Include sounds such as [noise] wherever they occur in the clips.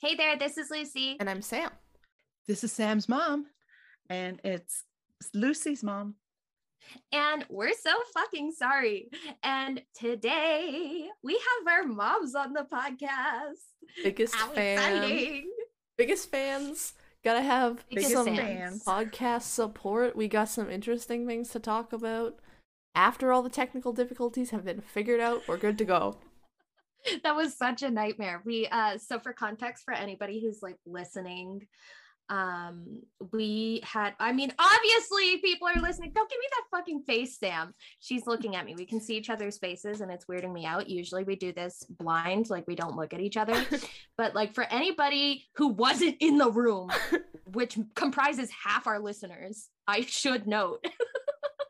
Hey there, this is Lucy. And I'm Sam. This is Sam's mom. And it's Lucy's mom. And we're so fucking sorry. And today we have our moms on the podcast. Biggest How fan. exciting. Biggest fans. Gotta have Biggest some fans. podcast support. We got some interesting things to talk about. After all the technical difficulties have been figured out, we're good to go. [laughs] that was such a nightmare. We uh so for context for anybody who's like listening, um we had I mean obviously people are listening. Don't give me that fucking face, Sam. She's looking at me. We can see each other's faces and it's weirding me out. Usually we do this blind, like we don't look at each other. [laughs] but like for anybody who wasn't in the room, which comprises half our listeners, I should note.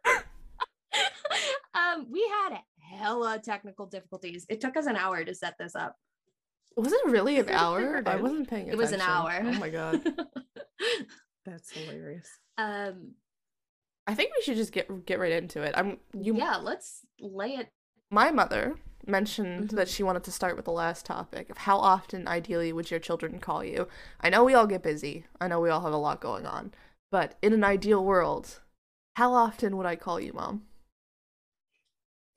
[laughs] um we had hella technical difficulties. It took us an hour to set this up. Was it really an [laughs] hour? I wasn't paying attention. It was an hour. Oh my god. [laughs] That's hilarious. um I think we should just get get right into it. I'm you yeah, let's lay it. my mother mentioned Mhm. that she wanted to start with the last topic of how often ideally would your children call you. I know we all get busy. I know we all have a lot going on. But in an ideal world, how often would I call you, mom?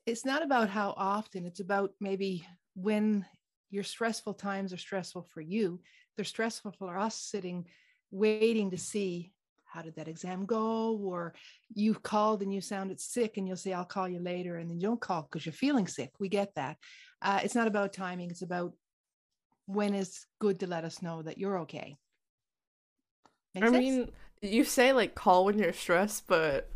It's not about how often, it's about maybe when your stressful times are stressful for you. They're stressful for us sitting, waiting to see how did that exam go? Or you called and you sounded sick and you'll say, I'll call you later. And then you don't call because you're feeling sick. We get that. Uh, it's not about timing, it's about when is good to let us know that you're okay. Make I sense? mean, you say like call when you're stressed, but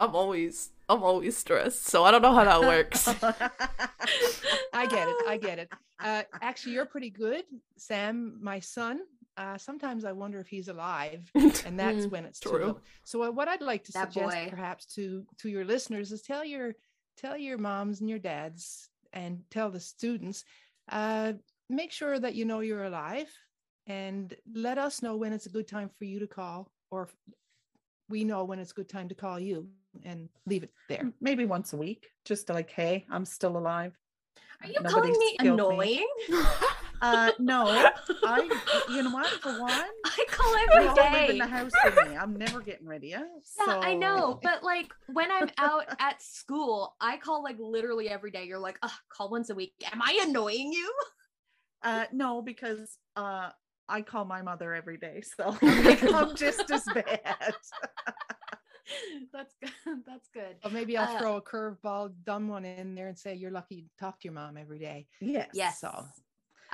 I'm always I'm always stressed, so I don't know how that works. [laughs] I get it. I get it. Uh, actually, you're pretty good, Sam. My son. Uh, sometimes I wonder if he's alive, [laughs] and that's Mm, when it's true. Too. So, uh, what I'd like to That suggest, boy. perhaps to to your listeners, is tell your tell your moms and your dads, and tell the students, uh, make sure that you know you're alive, and let us know when it's a good time for you to call, or we know when it's a good time to call you, and leave it there. Maybe once a week, just like, hey, I'm still alive. Are you Nobody's calling me annoying? Uh, no, I, you know what? For one, [laughs] I call every all live in the house with me. I'm never getting rid of you. Yeah, I know, [laughs] but like when I'm out at school, I call like literally every day. You're like, Ugh, call once a week. Am I annoying you? Uh, no, because uh, I call my mother every day, so [laughs] I'm just as bad. [laughs] That's good. That's good. Or maybe I'll Uh, throw a curveball, dumb one in there, and say you're lucky to talk to your mom every day. Yes. Yes. So-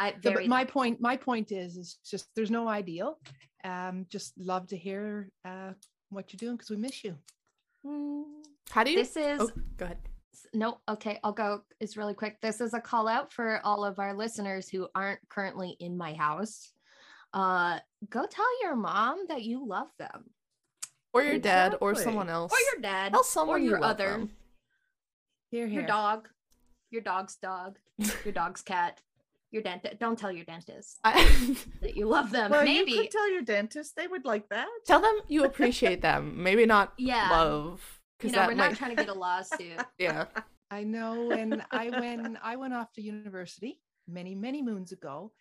I So, very but my point, my point is, is just there's no ideal. Um, just love to hear uh, what you're doing because we miss you. Mm, How do you? This is Oh, go ahead. no okay i'll go it's really quick this is a call out for all of our listeners who aren't currently in my house uh go tell your mom that you love them Or your dad, or someone else. or your dad Tell someone or your love other them. Here, here. your dog your dog's dog [laughs] your dog's cat your dentist don't tell your dentist I- [laughs] that you love them Well, you maybe could tell your dentist; they would like that. Tell them you appreciate them. [laughs] Maybe not yeah love, you because know we're might. not trying to get a lawsuit yeah. I know. And I when I went off to university many, many moons ago,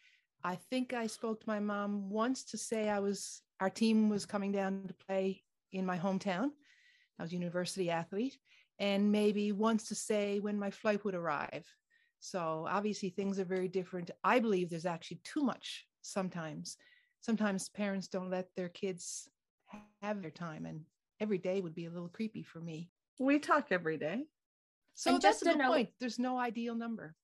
I think I spoke to my mom once to say I was our team was coming down to play in my hometown. I was a university athlete, and maybe once to say when my flight would arrive. So obviously things are very different. I believe there's actually too much sometimes. Sometimes parents don't let their kids have their time, and every day would be a little creepy for me. We talk every day. So And that's just a to good know- point. There's no ideal number.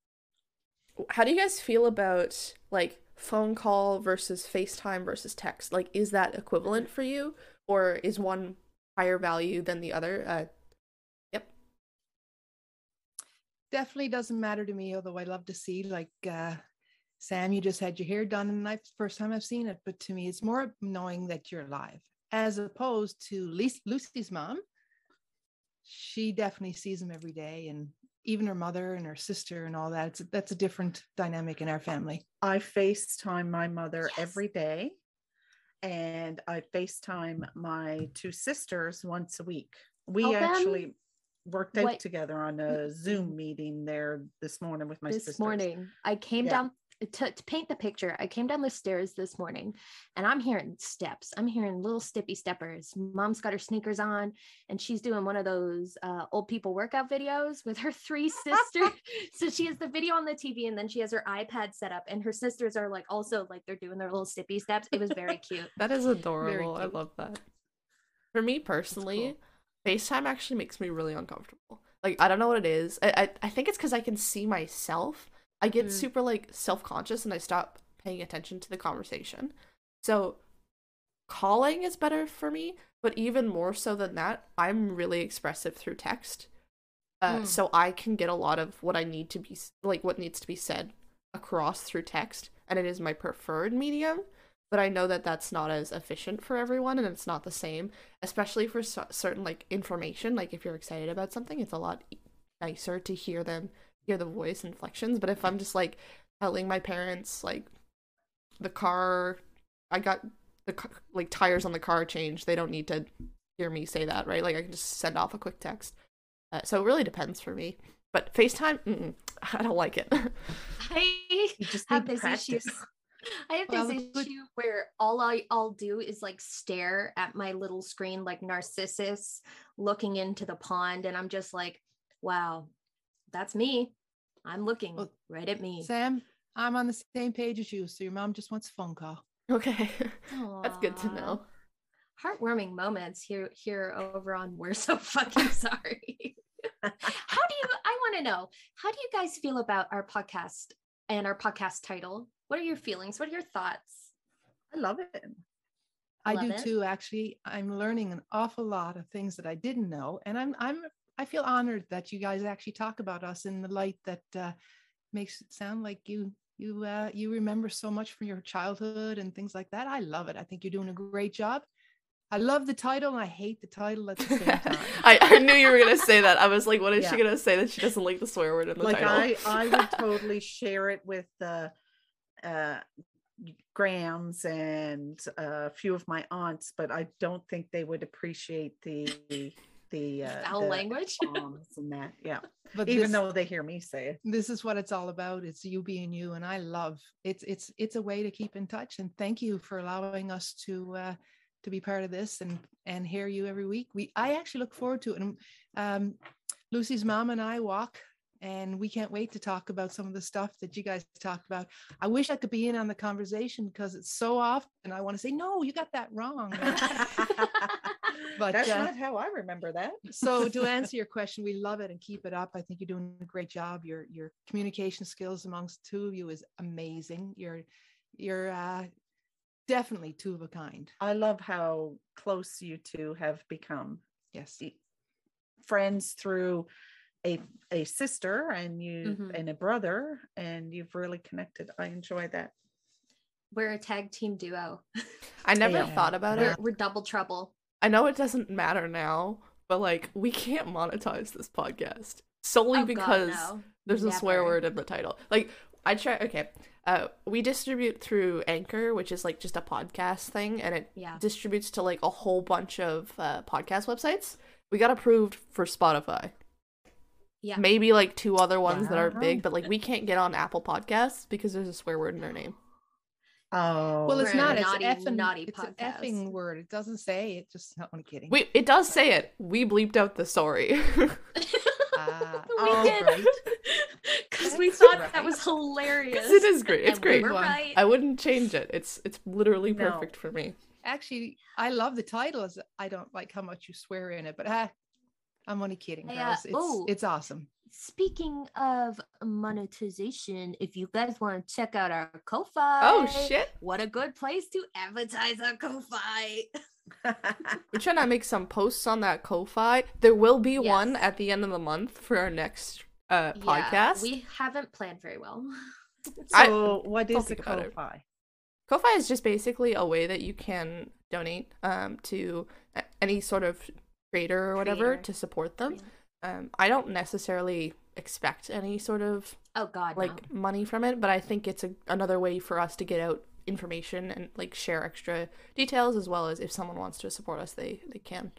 How do you guys feel about like phone call versus FaceTime versus text? Like, is that equivalent for you, or is one higher value than the other? Uh, yep. Definitely doesn't matter to me, although I love to see like uh Sam, you just had your hair done and that's the first time I've seen it. But to me, it's more knowing that you're alive as opposed to Lucy, Lucy's mom. She definitely sees him every day and even her mother and her sister and all that. It's that's a different dynamic in our family. I FaceTime my mother Yes. every day, and I FaceTime my two sisters once a week. We Tell them- actually worked out What- together on a mm-hmm. Zoom meeting there this morning with my this sisters. morning i came Yeah. down to, to paint the picture i came down the stairs this morning and i'm hearing steps i'm hearing little stippy steppers mom's got her sneakers on and she's doing one of those uh, old people workout videos with her three [laughs] sisters so she has the video on the tv and then she has her ipad set up and her sisters are like also like they're doing their little stippy steps it was very [laughs] cute That is adorable. I love that. For me personally, FaceTime actually makes me really uncomfortable. Like I don't know what it is. I I, I think it's because I can see myself. I get Mm. super like self conscious and I stop paying attention to the conversation. So calling is better for me, but even more so than that, I'm really expressive through text. Uh, Mm. So I can get a lot of what I need to be like what needs to be said across through text, and it is my preferred medium but I know that that's not as efficient for everyone and it's not the same, especially for cer- certain like information. Like if you're excited about something, it's a lot nicer to hear them, hear the voice inflections. But if I'm just like telling my parents, like the car, I got the ca- like tires on the car changed, they don't need to hear me say that, right? Like I can just send off a quick text. Uh, so it really depends for me. But FaceTime, mm-mm, [laughs] I don't like it. i just have need this practice. issue I have Well, this the good- issue where all I, I'll do is like stare at my little screen like Narcissus looking into the pond. And I'm just like, wow, that's me. I'm looking Well, right at me. Sam, I'm on the same page as you. So your mom just wants a phone call. okay. [laughs] That's good to know. Heartwarming moments here here over on We're So Fucking [laughs] Sorry. how do you I want to know, how do you guys feel about our podcast and our podcast title? What are your feelings? What are your thoughts? I love it. I Love do it. too. Actually, I'm learning an awful lot of things that I didn't know, and I'm I'm I feel honored that you guys actually talk about us in the light that uh, makes it sound like you you uh, you remember so much from your childhood and things like that. I love it. I think you're doing a great job. I love the title and I hate the title at the same [laughs] time. I, I knew you were gonna say that. I was like, what is she gonna say that she doesn't like the swear word in the like title? I, I would [laughs] totally share it with uh, uh, Grams and a few of my aunts, but I don't think they would appreciate the the uh, Foul the language. [laughs] and that. Yeah, But even this- though they hear me say it. this is what it's all about it's you being you and i love it's it's it's a way to keep in touch and thank you for allowing us to uh to be part of this and and hear you every week we i actually look forward to it and um lucy's mom and i walk and we can't wait to talk about some of the stuff that you guys talked about i wish i could be in on the conversation because it's so often i want to say no you got that wrong [laughs] [laughs] But, That's uh, not how I remember that. so to [laughs] answer your question, we love it and keep it up. I think you're doing a great job. Your your communication skills amongst two of you is amazing. You're you're uh, definitely two of a kind. I love how close you two have become. Yes. y- friends through a a sister and you Mhm. and a brother and you've really connected i enjoy that We're a tag team duo. I never Yeah. thought about We're, it. we're double trouble. I know it doesn't matter now, but like we can't monetize this podcast solely Oh, God, because no. there's a swear word in the title. Like I try okay. Uh we distribute through Anchor, which is like just a podcast thing and it Yeah. distributes to like a whole bunch of uh, podcast websites. We got approved for Spotify. Yeah. Maybe like two other ones that are big, but like we can't get on Apple Podcasts because there's a swear word in our name. Oh Well, it's We're not. It's naughty, effing. naughty it's an effing word. It doesn't say it. Just not only kidding. Wait, it does say it. We bleeped out the sorry. [laughs] [laughs] Ah, we all did. right. [laughs] Because we That's thought that was hilarious. it is great. It's And we great. were right. I wouldn't change it. It's it's literally No. perfect for me. Actually, I love the title. Is I don't like how much you swear in it, but ah, I'm only kidding, Yeah. girls. It's it's awesome. Speaking of monetization, if you guys want to check out our Ko-Fi, Oh shit. what a good place to advertise our Ko-Fi. [laughs] We're trying to make some posts on that Ko-Fi. There will be one at the end of the month for our next uh Yeah, podcast. we haven't planned very well. [laughs] So what I'll is a think about it. ko-fi Ko-Fi is just basically a way that you can donate um to any sort of creator or whatever Creator. to support them. Creator. Um I don't necessarily expect any sort of Oh God, like no. money from it, but I think it's a, another way for us to get out information and like share extra details as well as if someone wants to support us they they can.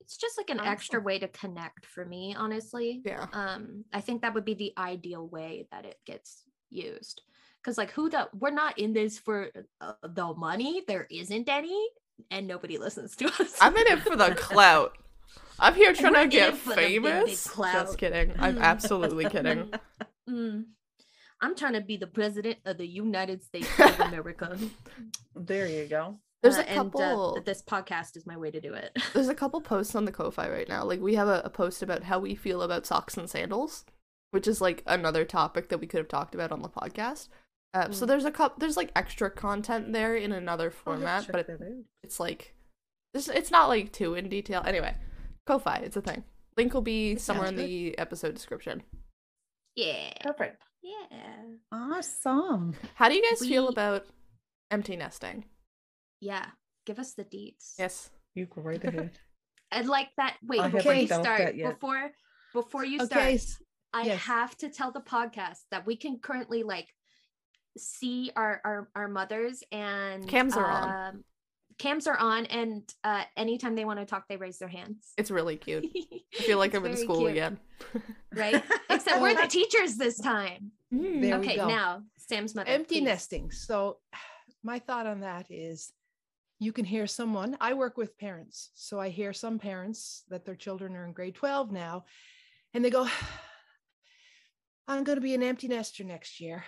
it's just like an extra way to connect for me, honestly. Yeah. Um, I think that would be the ideal way that it gets used. Because like who the we're not in this for uh, the money. There isn't any, and nobody listens to [laughs] us. I'm in it for the clout. I'm here trying we're to get it big, big famous. Just kidding. I'm [laughs] Mm. absolutely kidding. [laughs] Mm. I'm trying to be the president of the United States of [laughs] America. There you go. There's Uh, a couple. And, uh, this podcast is my way to do it. There's a couple posts on the Ko-fi right now. Like we have a, a post about how we feel about socks and sandals, which is like another topic that we could have talked about on the podcast. Uh, So Mm. there's a couple. There's like extra content there in another I'll have to format, check but it, it's like it's it's not like too in detail. Anyway, Ko-fi, it's a thing. Link will be somewhere in good. the episode description. Yeah. perfect. Yeah. Awesome. How do you guys feel about empty nesting? Yeah. Give us the deets. Yes. You go right ahead. [laughs] I'd like that. Wait, I before you start, before before you start, Okay. s- I yes. have to tell the podcast that we can currently like see our our, our mothers and Cams are on. Um, Cams are on, and uh, anytime they want to talk, they raise their hands. It's really cute. [laughs] I feel like I'm in school cute, again. [laughs] right? Except we're the [laughs] teachers this time. There we okay, go. now Sam's mother. empty please. nesting. So, [sighs] my thought on that is you can hear someone. I work with parents. So, I hear some parents that their children are in grade 12 now, and they go, [sighs] I'm going to be an empty nester next year.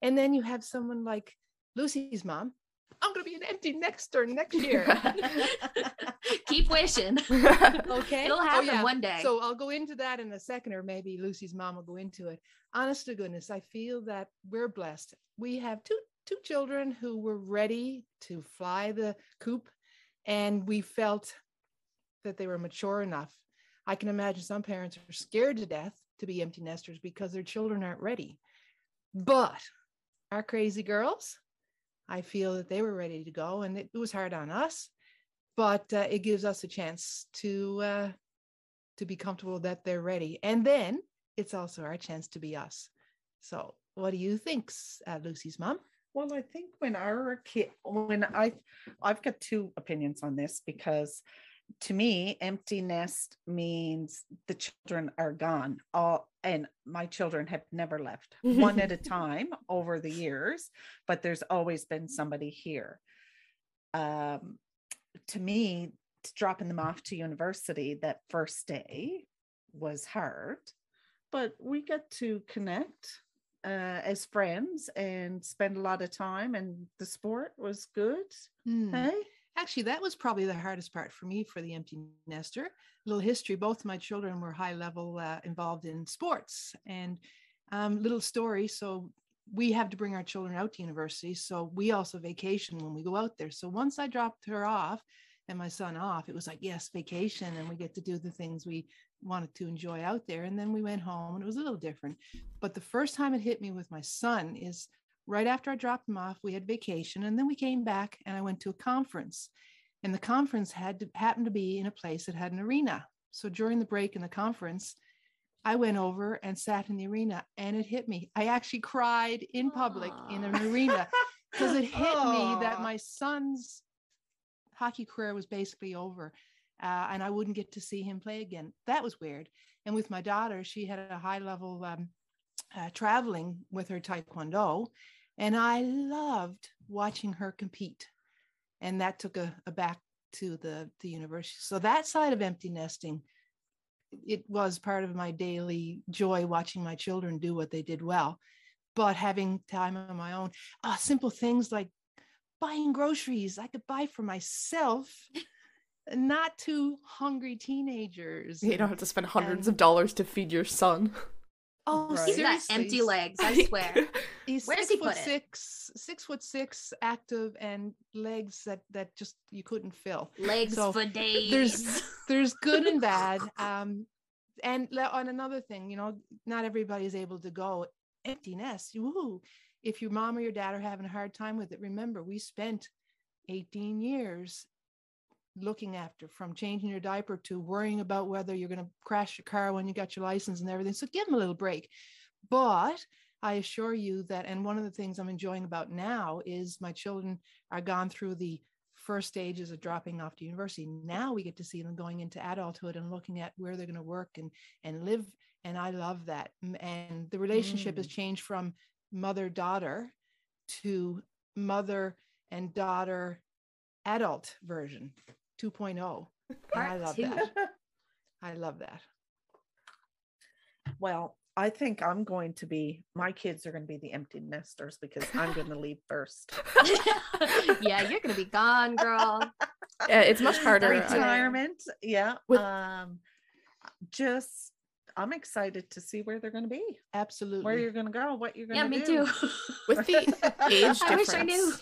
And then you have someone like Lucy's mom. I'm going to be an empty nester next [laughs] year. [laughs] Keep wishing. [laughs] okay. It'll Oh, happen yeah. one day. So I'll go into that in a second, or maybe Lucy's mom will go into it. Honest to goodness, I feel that we're blessed. We have two two children who were ready to fly the coop, and we felt that they were mature enough. I can imagine some parents are scared to death to be empty nesters because their children aren't ready. But our crazy girls, I feel that they were ready to go, and it, it was hard on us, but uh, it gives us a chance to uh, to be comfortable that they're ready, and then it's also our chance to be us. So, what do you think, uh, Lucy's mom? Well, I think when our kid, when I, I've got two opinions on this because to me, empty nest means the children are gone. All and my children have never left one at a [laughs] time over the years, but there's always been somebody here. Um, to me, dropping them off to university that first day was hard, but we got to connect uh, as friends and spend a lot of time, and the sport was good. Hmm. Hey, Actually, that was probably the hardest part for me for the empty nester. Little history both my children were high level uh, involved in sports. And um, little story so we have to bring our children out to university. So we also vacation when we go out there. So once I dropped her off and my son off, it was like, yes, vacation. And we get to do the things we wanted to enjoy out there. And then we went home and it was a little different. But the first time it hit me with my son is right after I dropped him off, we had vacation, and then we came back and I went to a conference. And the conference had to happened to be in a place that had an arena. So during the break in the conference, I went over and sat in the arena and it hit me. I actually cried in public in an arena because it [laughs] hit me that my son's hockey career was basically over uh, and I wouldn't get to see him play again. That was weird. And with my daughter, she had a high level um, uh, traveling with her taekwondo, and I loved watching her compete. And that took a, a back to the the university. So that side of empty nesting, it was part of my daily joy watching my children do what they did well. But having time on my own, uh, simple things like buying groceries I could buy for myself, not two hungry teenagers. You don't have to spend hundreds And- of dollars to feed your son. [laughs] Oh, Right. He's got empty legs, I [laughs] swear. He's Where's six he foot put it? six, six foot six, active, and legs that that just you couldn't fill. Legs So, for days. There's there's [laughs] good and bad. Um, and le- on another thing, you know, not everybody's able to go empty nest. Woo! If your mom or your dad are having a hard time with it, remember we spent 18 years looking after from changing your diaper to worrying about whether you're going to crash your car when you got your license and everything. So give them a little break. But I assure you that, and one of the things I'm enjoying about now is my children are gone through the first stages of dropping off to university. Now we get to see them going into adulthood and looking at where they're going to work and and live. And I love that. And the relationship has Mm. changed from mother daughter to mother and daughter adult version 2.0. [laughs] And I love two. that. I love that. well, I think I'm going to be my kids are going to be the empty nesters because I'm going [laughs] to leave first. [laughs] yeah, you're gonna be gone, girl. Yeah, it's much harder. I- Retirement, yeah. With- um, just I'm excited to see where they're going to be, Absolutely. where you're going to go, what you're going Yeah, to me do. too. with the age difference I wish I knew.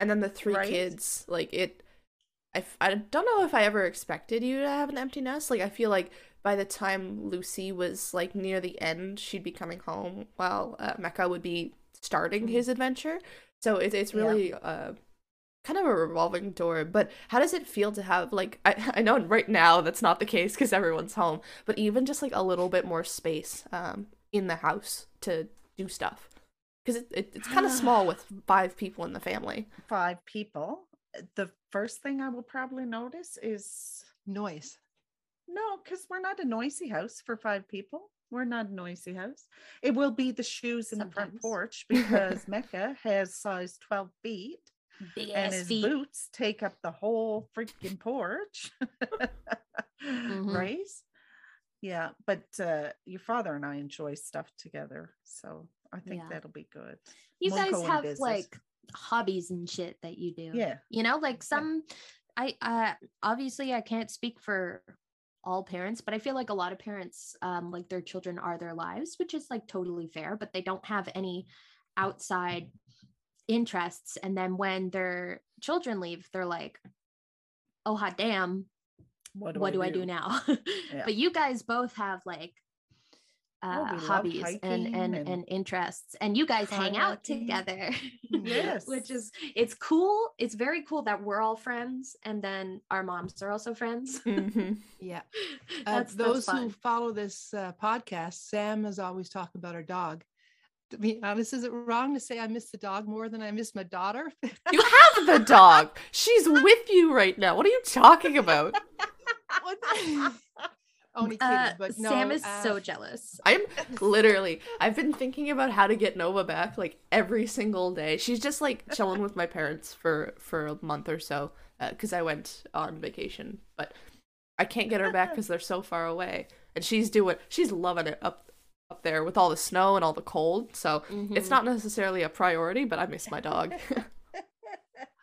and then the three Right? kids like it I, f- I don't know if i ever expected you to have an empty nest. Like i feel like by the time lucy was like near the end she'd be coming home while uh, mecca would be starting his adventure. So it, it's Yeah. really uh kind of a revolving door. But how does it feel to have like [laughs] i, I know right now that's not the case because everyone's home but even just like a little bit more space um in the house to do stuff. Because it, it, it's kind of [sighs] small with five people in the family. Five people. The first thing I will probably notice is noise. no, because we're not a noisy house for five people. We're not a noisy house. It will be the shoes in the front porch [laughs] because Mecca has size 12 feet Big and his feet. boots take up the whole freaking porch. Mhm. [laughs] Right? Yeah, but uh, your father and I enjoy stuff together. So I think Yeah. that'll be good. You Won't guys go have like hobbies and shit that you do. Yeah. You know, like some I uh obviously I can't speak for all parents, but I feel like a lot of parents um like their children are their lives, which is like totally fair, but they don't have any outside interests and then when their children leave, they're like oh hot damn, What do, what I, do do? I do now? [laughs] Yeah. But you guys both have like uh, we hobbies and, and, and and interests, and you guys hang out together. [laughs] [laughs] Yes. which is it's cool. It's very cool that we're all friends, and then our moms are also friends. hmm [laughs] Yeah. Uh, those that's who follow this uh, podcast, Sam is always talking about her dog. To be honest, is it wrong to say I miss the dog more than I miss my daughter? You have the dog. She's with you right now. What are you talking about? What the- Only kidding, Uh, but no. Sam is uh, so jealous. [laughs] I'm literally. I've been thinking about how to get Nova back like every single day. She's just like chilling with my parents for for a month or so because I went on vacation, but I can't get her back [laughs] because they're so far away. And she's doing. She's loving it up up there with all the snow and all the cold. So it's Mhm. not necessarily a priority, but I miss my dog. [laughs]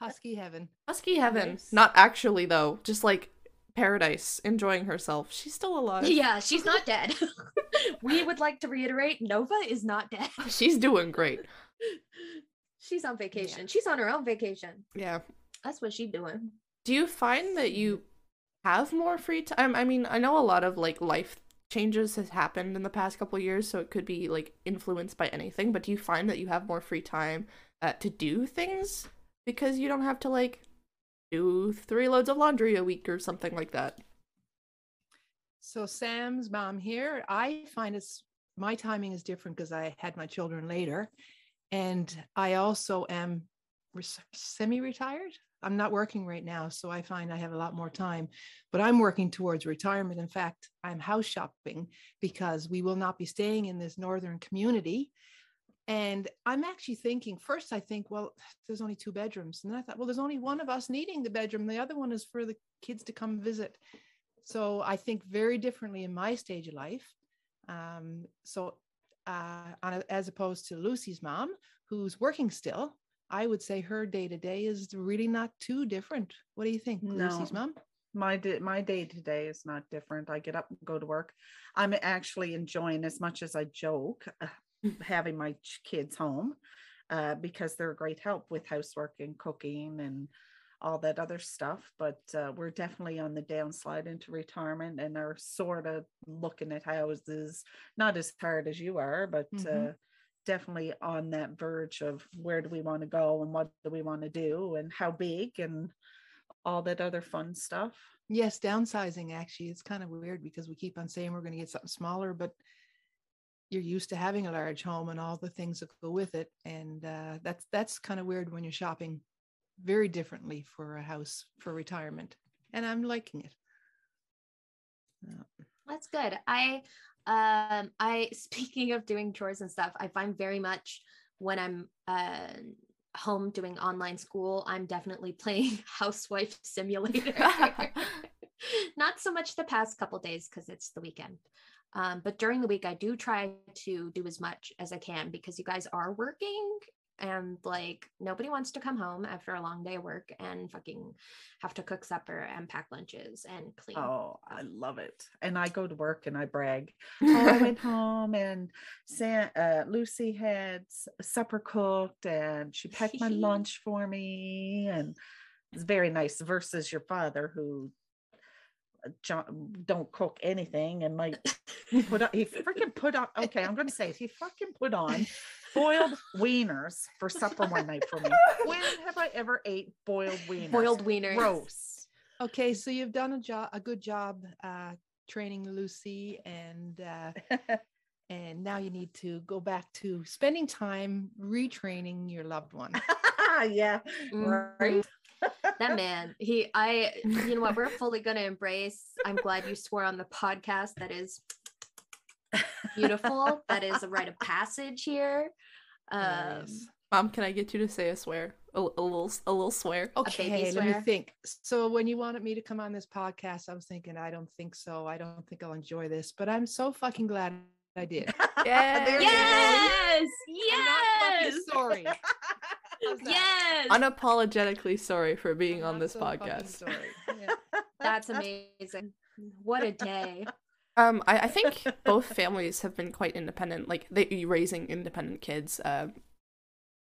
Husky heaven. Husky heaven. Nice. Not actually though. Just like paradise, enjoying herself. She's still alive. Yeah, she's not dead. [laughs] we would like to reiterate Nova is not dead. [laughs] She's doing great. She's on vacation. She's on her own vacation. Yeah. That's what she's doing. Do you find that you have more free time? I mean, I know a lot of like life changes has happened in the past couple years, so it could be like influenced by anything, but do you find that you have more free time uh, to do things because you don't have to like do three loads of laundry a week or something like that? So Sam's mom here, I find it's my timing is different because I had my children later. And I also am res- semi-retired. I'm not working right now, so I find I have a lot more time, but I'm working towards retirement. In fact, I'm house shopping because we will not be staying in this northern community. And I'm actually thinking first, I think, well, [sighs] there's only two bedrooms. And then I thought, well, there's only one of us needing the bedroom. The other one is for the kids to come visit. So I think very differently in my stage of life. Um, so uh, on a, as opposed to Lucy's mom, who's working still, I would say her day to day is really not too different. What do you think, Lucy's mom? my day my day to day is not different i get up and go to work i'm actually enjoying as much as i joke having my ch- kids home uh, because they're a great help with housework and cooking and all that other stuff but uh, we're definitely on the downslide into retirement and are sort of looking at houses not as hard as you are but Mhm. uh, definitely on that verge of where do we want to go and what do we want to do and how big and all that other fun stuff. Yes, downsizing actually. It's kind of weird because we keep on saying we're going to get something smaller, but you're used to having a large home and all the things that go with it. And uh, that's that's kind of weird when you're shopping very differently for a house for retirement, and I'm liking it. That's good. I um I [laughs] speaking of doing chores and stuff, I find very much when I'm uh home doing online school, I'm definitely playing [laughs] housewife simulator. [laughs] Not so much the past couple days because it's the weekend. Um, but during the week, I do try to do as much as I can because you guys are working and like nobody wants to come home after a long day of work and fucking have to cook supper and pack lunches and clean. Oh, I love it. And I go to work and I brag. Oh, I went [laughs] home and Sam, uh, Lucy had supper cooked and she packed my [laughs] lunch for me. And it's very nice versus your father who don't cook anything and might put on, he freaking [laughs] put on, okay, I'm going to say it. He fucking put on boiled wieners for supper one night for me. [laughs] When have I ever ate boiled wieners? Boiled wieners. Gross. Okay, so you've done a job, a good job uh, training Lucy, and uh, [laughs] and now you need to go back to spending time retraining your loved one. yeah, Mhm. right. That man he i you know what we're fully going to embrace i'm glad you swore on the podcast that is beautiful that is a rite of passage here um Yes. Mom, can I get you to say a swear? A, a little, a little swear. baby Okay, let me think. So when you wanted me to come on this podcast, I was thinking, I don't think so. I don't think I'll enjoy this, but I'm so fucking glad I did. Yeah. [laughs] [laughs] There you go. yes I'm not fucking yes sorry. [laughs] How's yes Unapologetically sorry for being I'm on this so podcast. sorry. [laughs] Yeah. that's amazing what a day Um, I, I think both families have been quite independent, like they raising independent kids. Uh,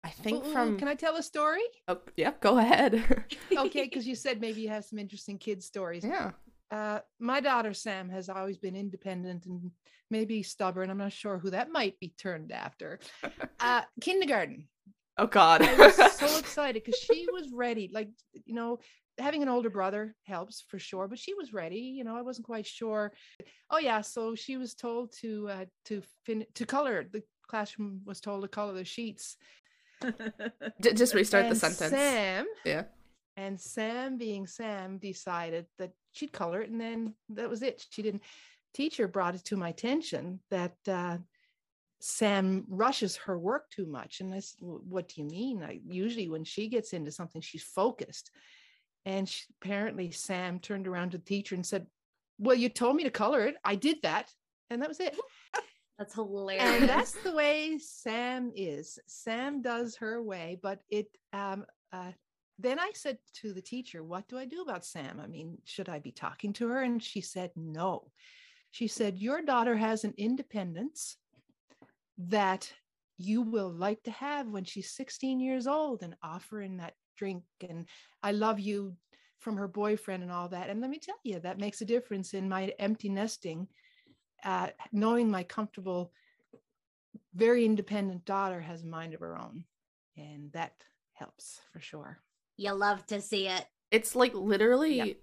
I think Ooh, ooh, from Can I tell a story? oh, yeah, go ahead. [laughs] Okay, because you said maybe you have some interesting kid stories. yeah. Uh, my daughter Sam has always been independent and maybe stubborn. I'm not sure who that might be turned after. [laughs] Uh, kindergarten. Oh God. I was [laughs] so excited because she was ready. Like, you know, having an older brother helps for sure, but she was ready. You know, I wasn't quite sure. Oh yeah, so she was told to uh, to fin- to color. The classroom was told to color the sheets. [laughs] Just restart the sentence. Sam, Yeah. and Sam, being Sam, decided that she'd color it, and then that was it. She didn't. Teacher brought it to my attention that uh, Sam rushes her work too much, and I said, "What do you mean?" I, usually, when she gets into something, she's focused. And she, apparently, Sam turned around to the teacher and said, "Well, you told me to color it. I did that, and that was it." [laughs] that's hilarious and that's the way Sam is. Sam does her way, but it um uh then I said to the teacher, What do I do about Sam? I mean, should I be talking to her? And she said, No. She said, Your daughter has an independence that you will like to have when she's 16 years old and offering that drink and I love you from her boyfriend and all that. And let me tell you, that makes a difference in my empty nesting uh, knowing my comfortable, very independent daughter has a mind of her own. And that helps for sure. you love to see it It's like literally. I-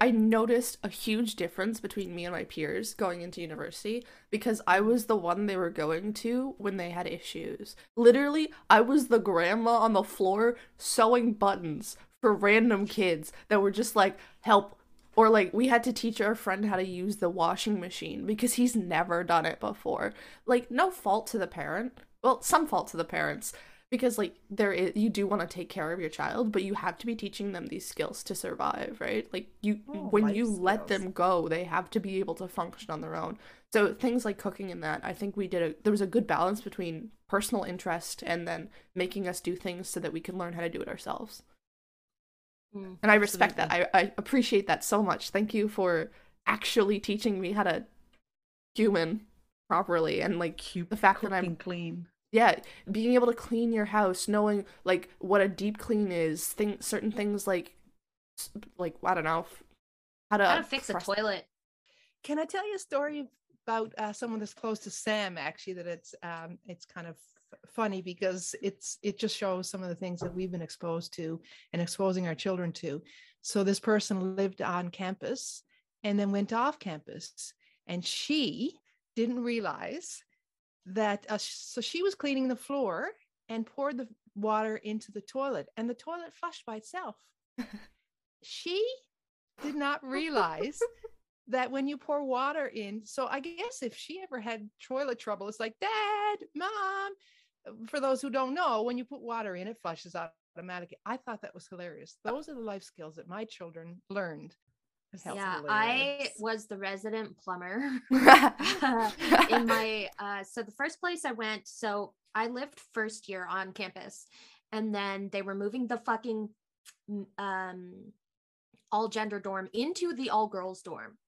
I noticed a huge difference between me and my peers going into university because I was the one they were going to when they had issues. Literally, I was the grandma on the floor sewing buttons for random kids that were just like, help. Or like, we had to teach our friend how to use the washing machine because he's never done it before. Like, no fault to the parent. Well, some fault to the parents because like there is you do want to take care of your child but you have to be teaching them these skills to survive right? Like you Oh, when you let them go they have to be able to function on their own. So things like cooking and that i think we did a there was a good balance between personal interest and then making us do things so that we can learn how to do it ourselves. Mm. and i respect that. I, I appreciate that so much. Thank you for actually teaching me how to human properly and like the fact that i'm clean. Yeah being able to clean your house knowing like what a deep clean is think certain things like like i don't know f- how to how to fix a press- toilet Can I tell you a story about uh, someone that's close to Sam? Actually, that it's um, it's kind of funny because it's it just shows some of the things that we've been exposed to and exposing our children to. So this person lived on campus and then went off campus, and she didn't realize that. Uh, so she was cleaning the floor and poured the water into the toilet and the toilet flushed by itself. [laughs] she did not realize [laughs] that when you pour water in, so I guess if she ever had toilet trouble, it's like, Dad, Mom. For those who don't know, when you put water in, it flushes automatically. I thought that was hilarious. Those are the life skills that my children learned. Yeah, I was the resident plumber [laughs] [laughs] in my [laughs] uh so the first place I went, so I lived first year on campus and then they were moving the fucking um all gender dorm into the all girls dorm.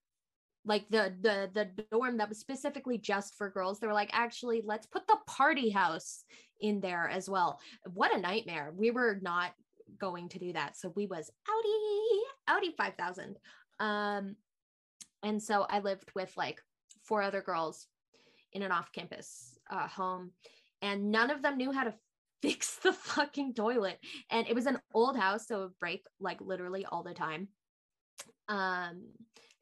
Like the the the dorm that was specifically just for girls. They were like, actually, let's put the party house in there as well. What a nightmare. We were not going to do that. So we was Audi, Audi 5000. Um, and so I lived with like four other girls in an off campus uh, home, and none of them knew how to [laughs] fix the fucking toilet. And it was an old house, so it would break like literally all the time. Um,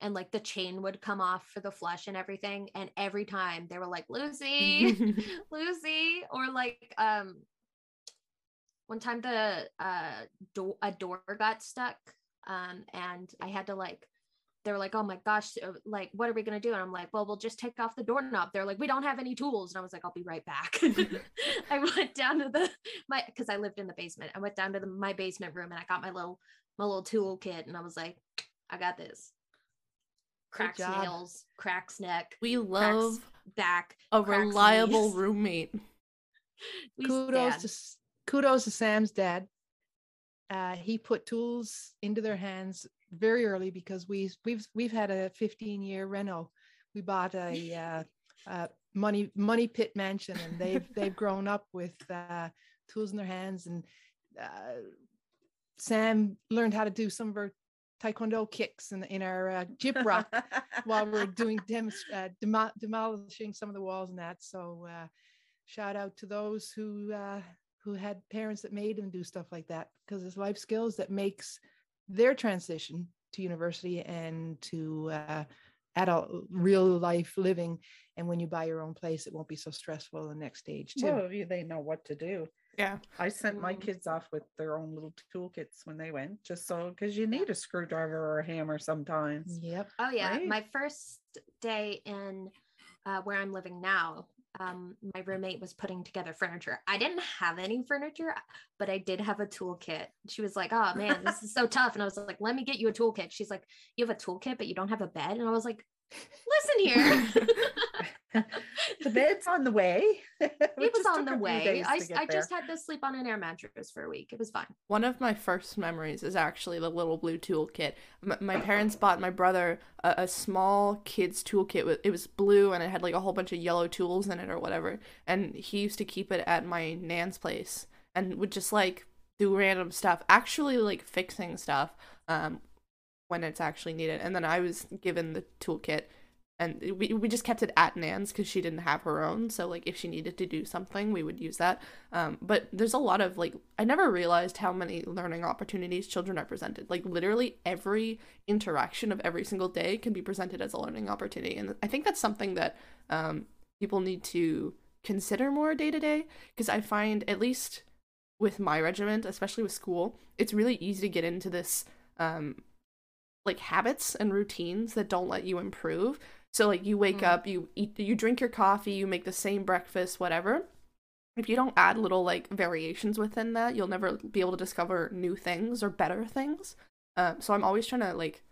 and like the chain would come off for the flush and everything. And every time they were like, Lucy, [laughs] Lucy, or like um one time the uh door a door got stuck um and I had to like they were like, oh my gosh, like what are we gonna do? And I'm like, well, we'll just take off the doorknob. They're like, we don't have any tools. And I was like, I'll be right back. [laughs] [laughs] I went down to the my because I lived in the basement. I went down to the, my basement room and I got my little my little tool kit and I was like, I got this. Cracks nails, cracks neck, we love back. a reliable knees. roommate. [laughs] We kudos stand. to kudos to Sam's dad. Uh, he put tools into their hands very early because we we've we've had a 15 year reno. We bought a [laughs] uh, uh, money money pit mansion, and they've [laughs] they've grown up with uh, tools in their hands. And uh, Sam learned how to do some of our taekwondo kicks in in our uh, jip rock while we're doing [laughs] demonst- uh, demolishing some of the walls and that. So uh, shout out to those who uh, who had parents that made them do stuff like that because it's life skills that makes their transition to university and to uh, adult real life living. And when you buy your own place, it won't be so stressful the next stage too. Well, you- they know what to do. Yeah. I sent my Mm. kids off with their own little toolkits when they went, just so because you need a screwdriver or a hammer sometimes. Yep. Oh yeah, right? my first day in uh, where I'm living now, um, my roommate was putting together furniture. I didn't have any furniture, but I did have a toolkit. She was like, "Oh man, this is so tough," and I was like, "Let me get you a toolkit." She's like, "You have a toolkit, but you don't have a bed," and I was like, "Listen here." [laughs] [laughs] the bed's on the way. [laughs] it was on the way. I, I just had to sleep on an air mattress for a week. It was fine. One of my first memories is actually the little blue toolkit. M- my parents bought my brother a, a small kid's toolkit. With, it was blue and it had like a whole bunch of yellow tools in it or whatever. And he used to keep it at my nan's place and would just like do random stuff, actually like fixing stuff um, when it's actually needed. And then I was given the toolkit and we, we just kept it at Nan's because she didn't have her own. So like if she needed to do something, we would use that. Um, but there's a lot of like I never realized how many learning opportunities children are presented. Like literally every interaction of every single day can be presented as a learning opportunity, and I think that's something that um, people need to consider more day to day because I find at least with my regiment, especially with school, it's really easy to get into this um, like habits and routines that don't let you improve. So like you wake Mm. up, you eat, you drink your coffee, you make the same breakfast, whatever. If you don't add little like variations within that, you'll never be able to discover new things or better things. Um, so I'm always trying to like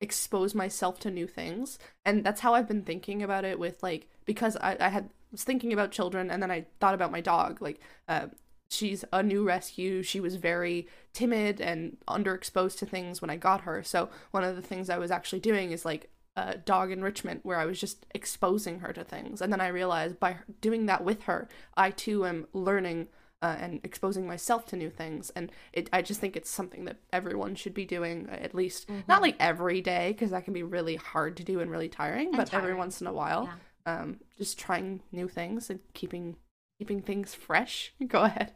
expose myself to new things, and that's how I've been thinking about it. With like because I I had was thinking about children, and then I thought about my dog. Like uh, she's a new rescue. She was very timid and underexposed to things when I got her. So one of the things I was actually doing is like uh, dog enrichment, where I was just exposing her to things. And then I realized by doing that with her, I too am learning uh, and exposing myself to new things. And it, I just think it's something that everyone should be doing uh, at least not Mhm. like every day because that can be really hard to do and really tiring. And but every once in a while, um, just trying new things and keeping keeping things fresh. [laughs] Go ahead.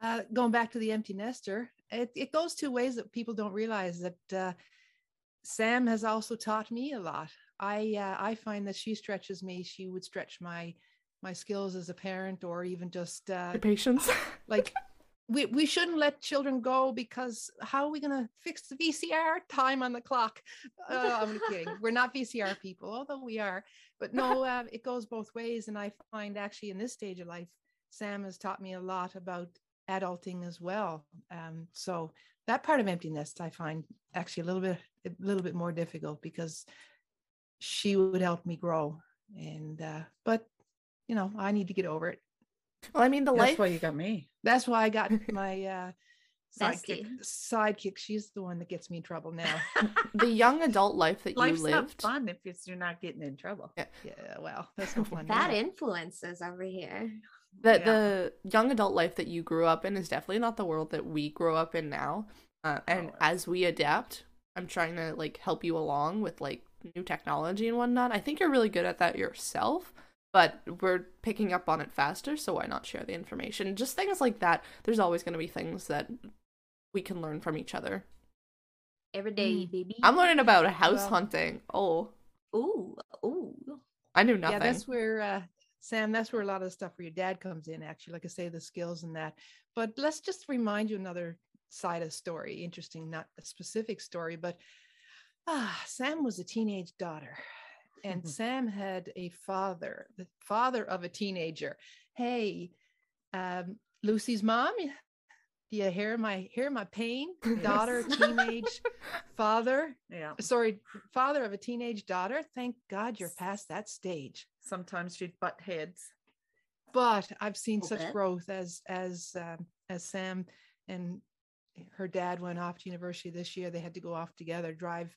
uh, going back to the empty nester, it, it goes two ways that people don't realize that uh, Sam has also taught me a lot. I uh, I find that she stretches me. She would stretch my my skills as a parent or even just uh, patience. [laughs] like we, we shouldn't let children go because how are we going to fix the VCR time on the clock? Uh, I'm kidding. We're not VCR people, although we are. But no, uh, it goes both ways. And I find actually in this stage of life, Sam has taught me a lot about adulting as well. Um, so that part of empty nest I find actually a little bit a little bit more difficult because she would help me grow. And uh, but you know, I need to get over it. well, I mean, the That's life. why you got me. That's why I got [laughs] my uh Bestie. sidekick. Sidekick. She's the one that gets me in trouble now. [laughs] the young adult life that Life's you not lived. fun if it's, you're not getting in trouble. yeah, yeah well, that's no fun. Bad now. influences over here. That Yeah. the young adult life that you grew up in is definitely not the world that we grow up in now. Uh, and Oh, as we adapt, I'm trying to like help you along with like new technology and whatnot. I think you're really good at that yourself, but we're picking up on it faster, so why not share the information? Just things like that. There's always going to be things that we can learn from each other. Every day, Mm. baby. I'm learning about house Well- hunting. Oh, Ooh, ooh. I knew nothing. Yeah, that's where uh Sam, that's where a lot of the stuff for your dad comes in, actually. Like I say, the skills and that. But let's just remind you another side of the story. Interesting, not a specific story, but ah, Sam was a teenage daughter. And [laughs] Sam had a father, the father of a teenager. Hey, um, Lucy's mom, do you hear my hear my pain? [laughs] Daughter, teenage [laughs] father, Yeah. sorry, father of a teenage daughter. Thank God you're past that stage. Sometimes she'd butt heads. But I've seen Little such bit. growth as as um, as Sam and her dad went off to university this year. They had to go off together, drive.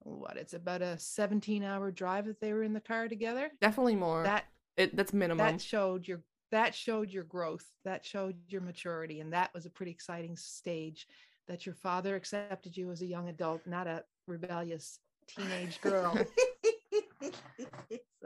What it's about a 17 hour drive that they were in the car together. definitely more. That it, that's minimum. that showed your that showed your growth. That showed your maturity, and that was a pretty exciting stage. That your father accepted you as a young adult, not a rebellious teenage girl. [laughs]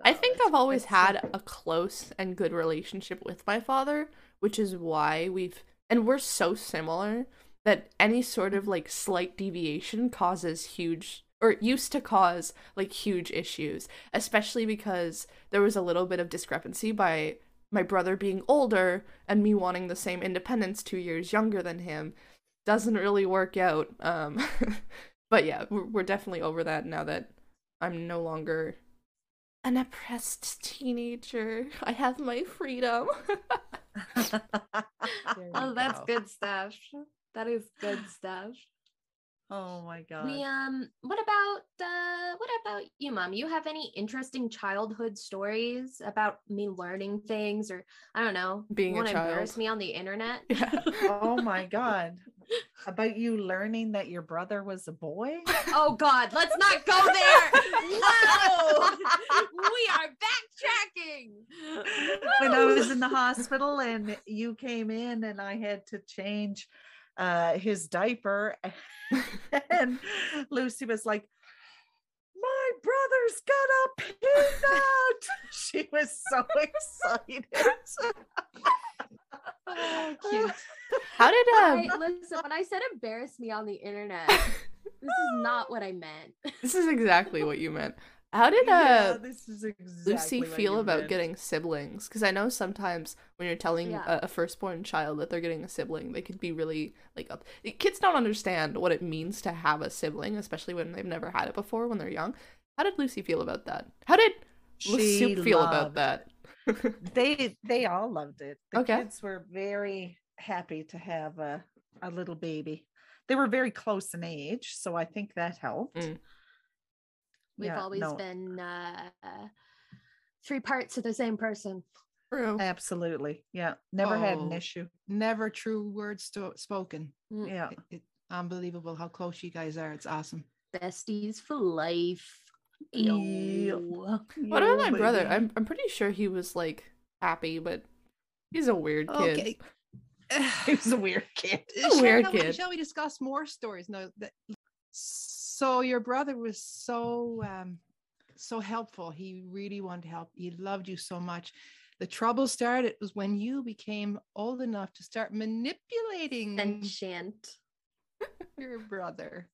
I think I've always had a close and good relationship with my father, which is why we've and we're so similar that any sort of like slight deviation causes huge or used to cause like huge issues, especially because there was a little bit of discrepancy by my brother being older and me wanting the same independence 2 years younger than him doesn't really work out. Um [laughs] but yeah, we're definitely over that now that I'm no longer an oppressed teenager. I have my freedom. [laughs] There you Oh, that's good stuff. That is good stuff. oh my god. We um what about uh what about you mom? You have any interesting childhood stories about me learning things or I don't know, Being a want to embarrass me on the internet? yeah. oh my [laughs] god. About you learning that your brother was a boy? Oh god, let's not go there. [laughs] no. we are backtracking. when I was in the [laughs] hospital and you came in and I had to change uh, his diaper [laughs] and Lucy was like, my brother's got a peanut. she was so excited. Oh, [laughs] cute. How did I, um listen, when I said embarrass me on the internet, [laughs] this is not what I meant. this is exactly what you meant. How did Yeah, uh this is exactly Lucy feel about meant. getting siblings? Because I know sometimes when you're telling Yeah. a, a firstborn child that they're getting a sibling, they could be really like up. Kids don't understand what it means to have a sibling, especially when they've never had it before when they're young. How did Lucy feel about that? How did She Soup feel about loved that? They they all loved it. The Okay. kids were very happy to have a, a little baby. They were very close in age, so I think that helped. Mm. We've Yeah, always no, been uh, three parts of the same person. True. absolutely. Yeah. Never had an Oh. issue. Never true words sto- spoken. Mm, Yeah. It, it- unbelievable how close you guys are. It's awesome. Besties for life. Ew. What about my brother? I'm I'm pretty sure he was like happy, but he's a weird kid. Okay. [laughs] He was a weird kid. [sighs] a weird shall we, kid. shall we discuss more stories? No, that, so your brother was so um, so helpful. He really wanted to help. He loved you so much. The trouble started was when you became old enough to start manipulating Sentient. your brother.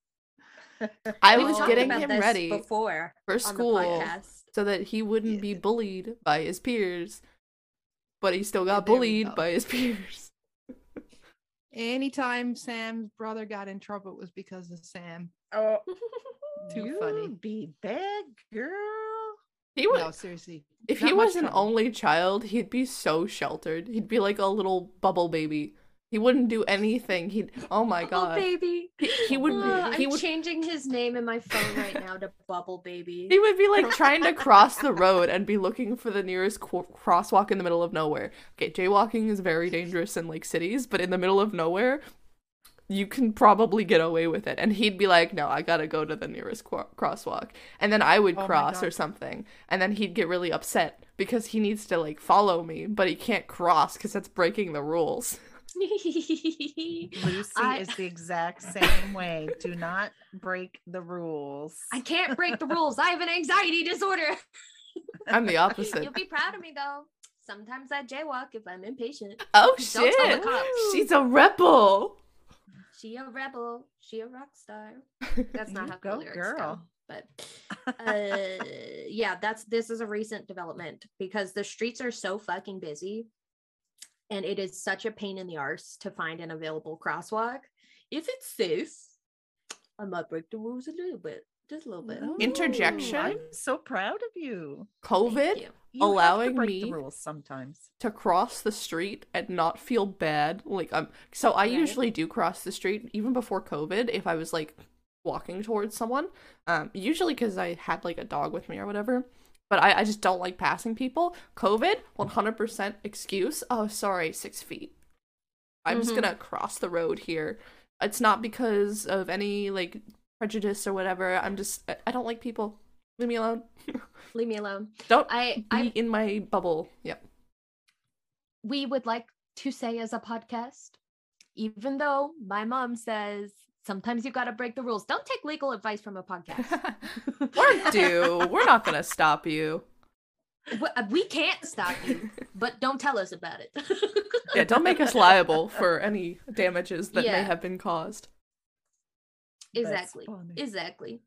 I We was getting him ready before for school the podcast. so that he wouldn't be bullied by his peers. but he still got there bullied go. by his [laughs] peers. Anytime Sam's brother got in trouble, it was because of Sam. Oh, [laughs] Too you funny. Be bad girl. He was No, seriously. if he was an trouble. only child, he'd be so sheltered. He'd be like a little bubble baby. He wouldn't do anything. He'd oh my Oh, god. baby. He, he would Uh, he I'm would changing his name in my phone right now to Bubble Baby. He would be like trying to cross the [laughs] road and be looking for the nearest qu- crosswalk in the middle of nowhere. Okay, jaywalking is very dangerous in like cities, but in the middle of nowhere, you can probably get away with it. And he'd be like, "No, I gotta go to the nearest qu- crosswalk," and then I would Oh cross or something, and then he'd get really upset because he needs to like follow me, but he can't cross because that's breaking the rules. [laughs] Lucy I- is the exact same way. Do not break the rules. I can't break the rules. I have an anxiety disorder. [laughs] I'm the opposite. You'll be proud of me though. Sometimes I jaywalk if I'm impatient. Oh Don't tell the shit! cops. She's a rebel. She a rebel. She a rock star. [laughs] That's not You how go, the lyrics girl. go. But uh, yeah, that's this is a recent development because the streets are so fucking busy, and it is such a pain in the arse to find an available crosswalk. If it's safe, I might break the rules a little bit, just a little bit. Ooh, Interjection? I'm so proud of you. COVID you. You Allowing me the rules sometimes. to cross the street and not feel bad. Like um so I Right. usually do cross the street even before COVID if I was like walking towards someone. Um usually cuz I had like a dog with me or whatever. But I, I just don't like passing people. COVID, 100% excuse. Oh, sorry, six feet. I'm just Mhm. gonna cross the road here. It's not because of any like prejudice or whatever. I'm just I- I don't like people. Leave me alone. [laughs] Leave me alone. Don't I be I in my bubble. Yep. we would like to say as a podcast, even though my mom says sometimes you got to break the rules. Don't take legal advice from a podcast. [laughs] or do. We're not gonna stop you. We- uh, can't stop you, but don't tell us about it. Yeah, don't make us liable for any damages that may have been caused. Exactly. Exactly.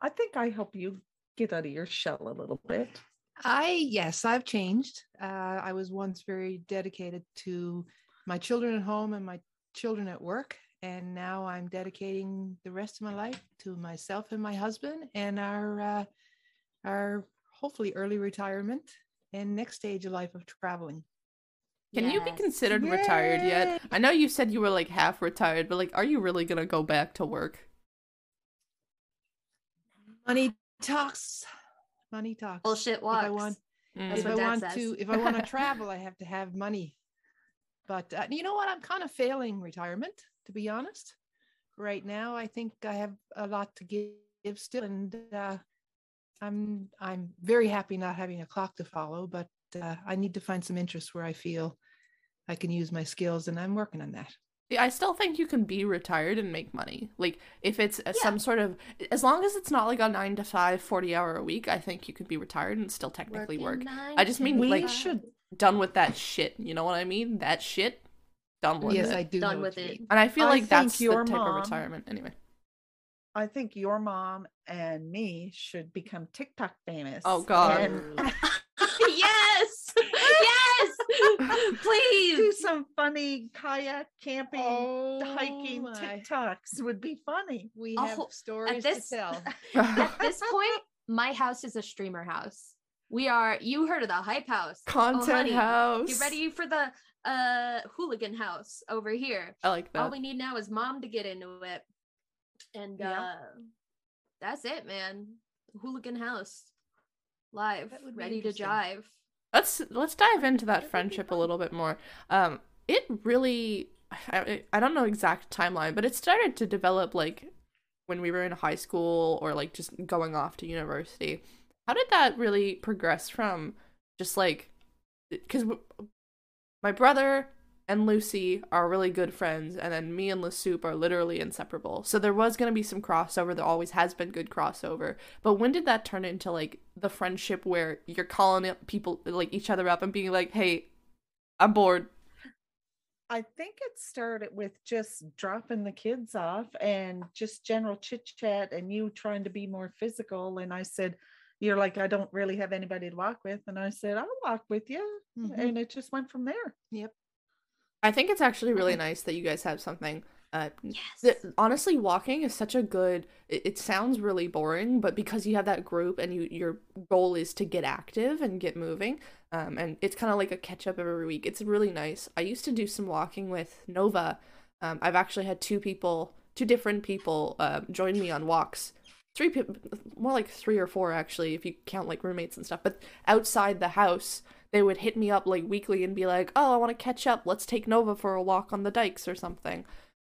I think I help you get out of your shell a little bit. I yes, I've changed. Uh, I was once very dedicated to my children at home and my children at work, and now I'm dedicating the rest of my life to myself and my husband and our uh, our hopefully early retirement and next stage of life of traveling. Can you be Yes. considered retired yet? I know you said you were like half retired, but like, are you really gonna go back to work? Money talks. Money talks. Bullshit If walks. I want, That's if I want says. to, if I want to [laughs] travel, I have to have money. But uh, you know what? I'm kind of failing retirement, to be honest. Right now, I think I have a lot to give, give still, and uh, I'm I'm very happy not having a clock to follow. But uh, I need to find some interest where I feel I can use my skills, and I'm working on that. Yeah, I still think you can be retired and make money. Like, if it's Yeah. some sort of, as long as it's not like a nine to five, 40 hour a week, I think you could be retired and still technically work. Working nine I just mean, We like, should- Done with that shit. You know what I mean? That shit. Done with yes, it. I do. Done know with what you it. mean. and I feel I like think that's the your type mom- of retirement. Anyway. I think your mom and me should become TikTok famous. Oh, God. And [laughs] yes. [laughs] yes. Please. do some funny kayak camping, Oh, hiking my. TikToks would be funny. We Oh, have at stories this to tell. [laughs] at this point, my house is a streamer house. We are. You heard of the hype house? Oh, Content honey, house. Get ready for the uh hooligan house over here. I like that. All we need now is mom to get into it, and Yeah. uh that's it, man. Hooligan house, live, That would be ready to interesting. jive. let's let's dive into that That would be friendship a little bit more. Um, it really, I, I don't know exact timeline, but it started to develop like when we were in high school or like just going off to university. How did that really progress from just like because my brother and Lucy are really good friends, and then me and LeSoup are literally inseparable. So there was gonna be some crossover. There always has been good crossover. But when did that turn into like the friendship where you're calling people like each other up and being like, "Hey, I'm bored." I think it started with just dropping the kids off and just general chit chat and you trying to be more physical. And I said, you're like, I don't really have anybody to walk with. And I said, I'll walk with you. Mhm. And it just went from there. Yep. I think it's actually really nice that you guys have something. Uh, Yes. th- honestly, walking is such a good. It, it sounds really boring, but because you have that group and you your goal is to get active and get moving, um, and it's kind of like a catch up every week. It's really nice. I used to do some walking with Nova. Um, I've actually had two people, two different people, uh, join me on walks. Three people, more like three or four actually, if you count like roommates and stuff. But outside the house, they would hit me up like weekly and be like, "Oh, I want to catch up. Let's take Nova for a walk on the dikes or something."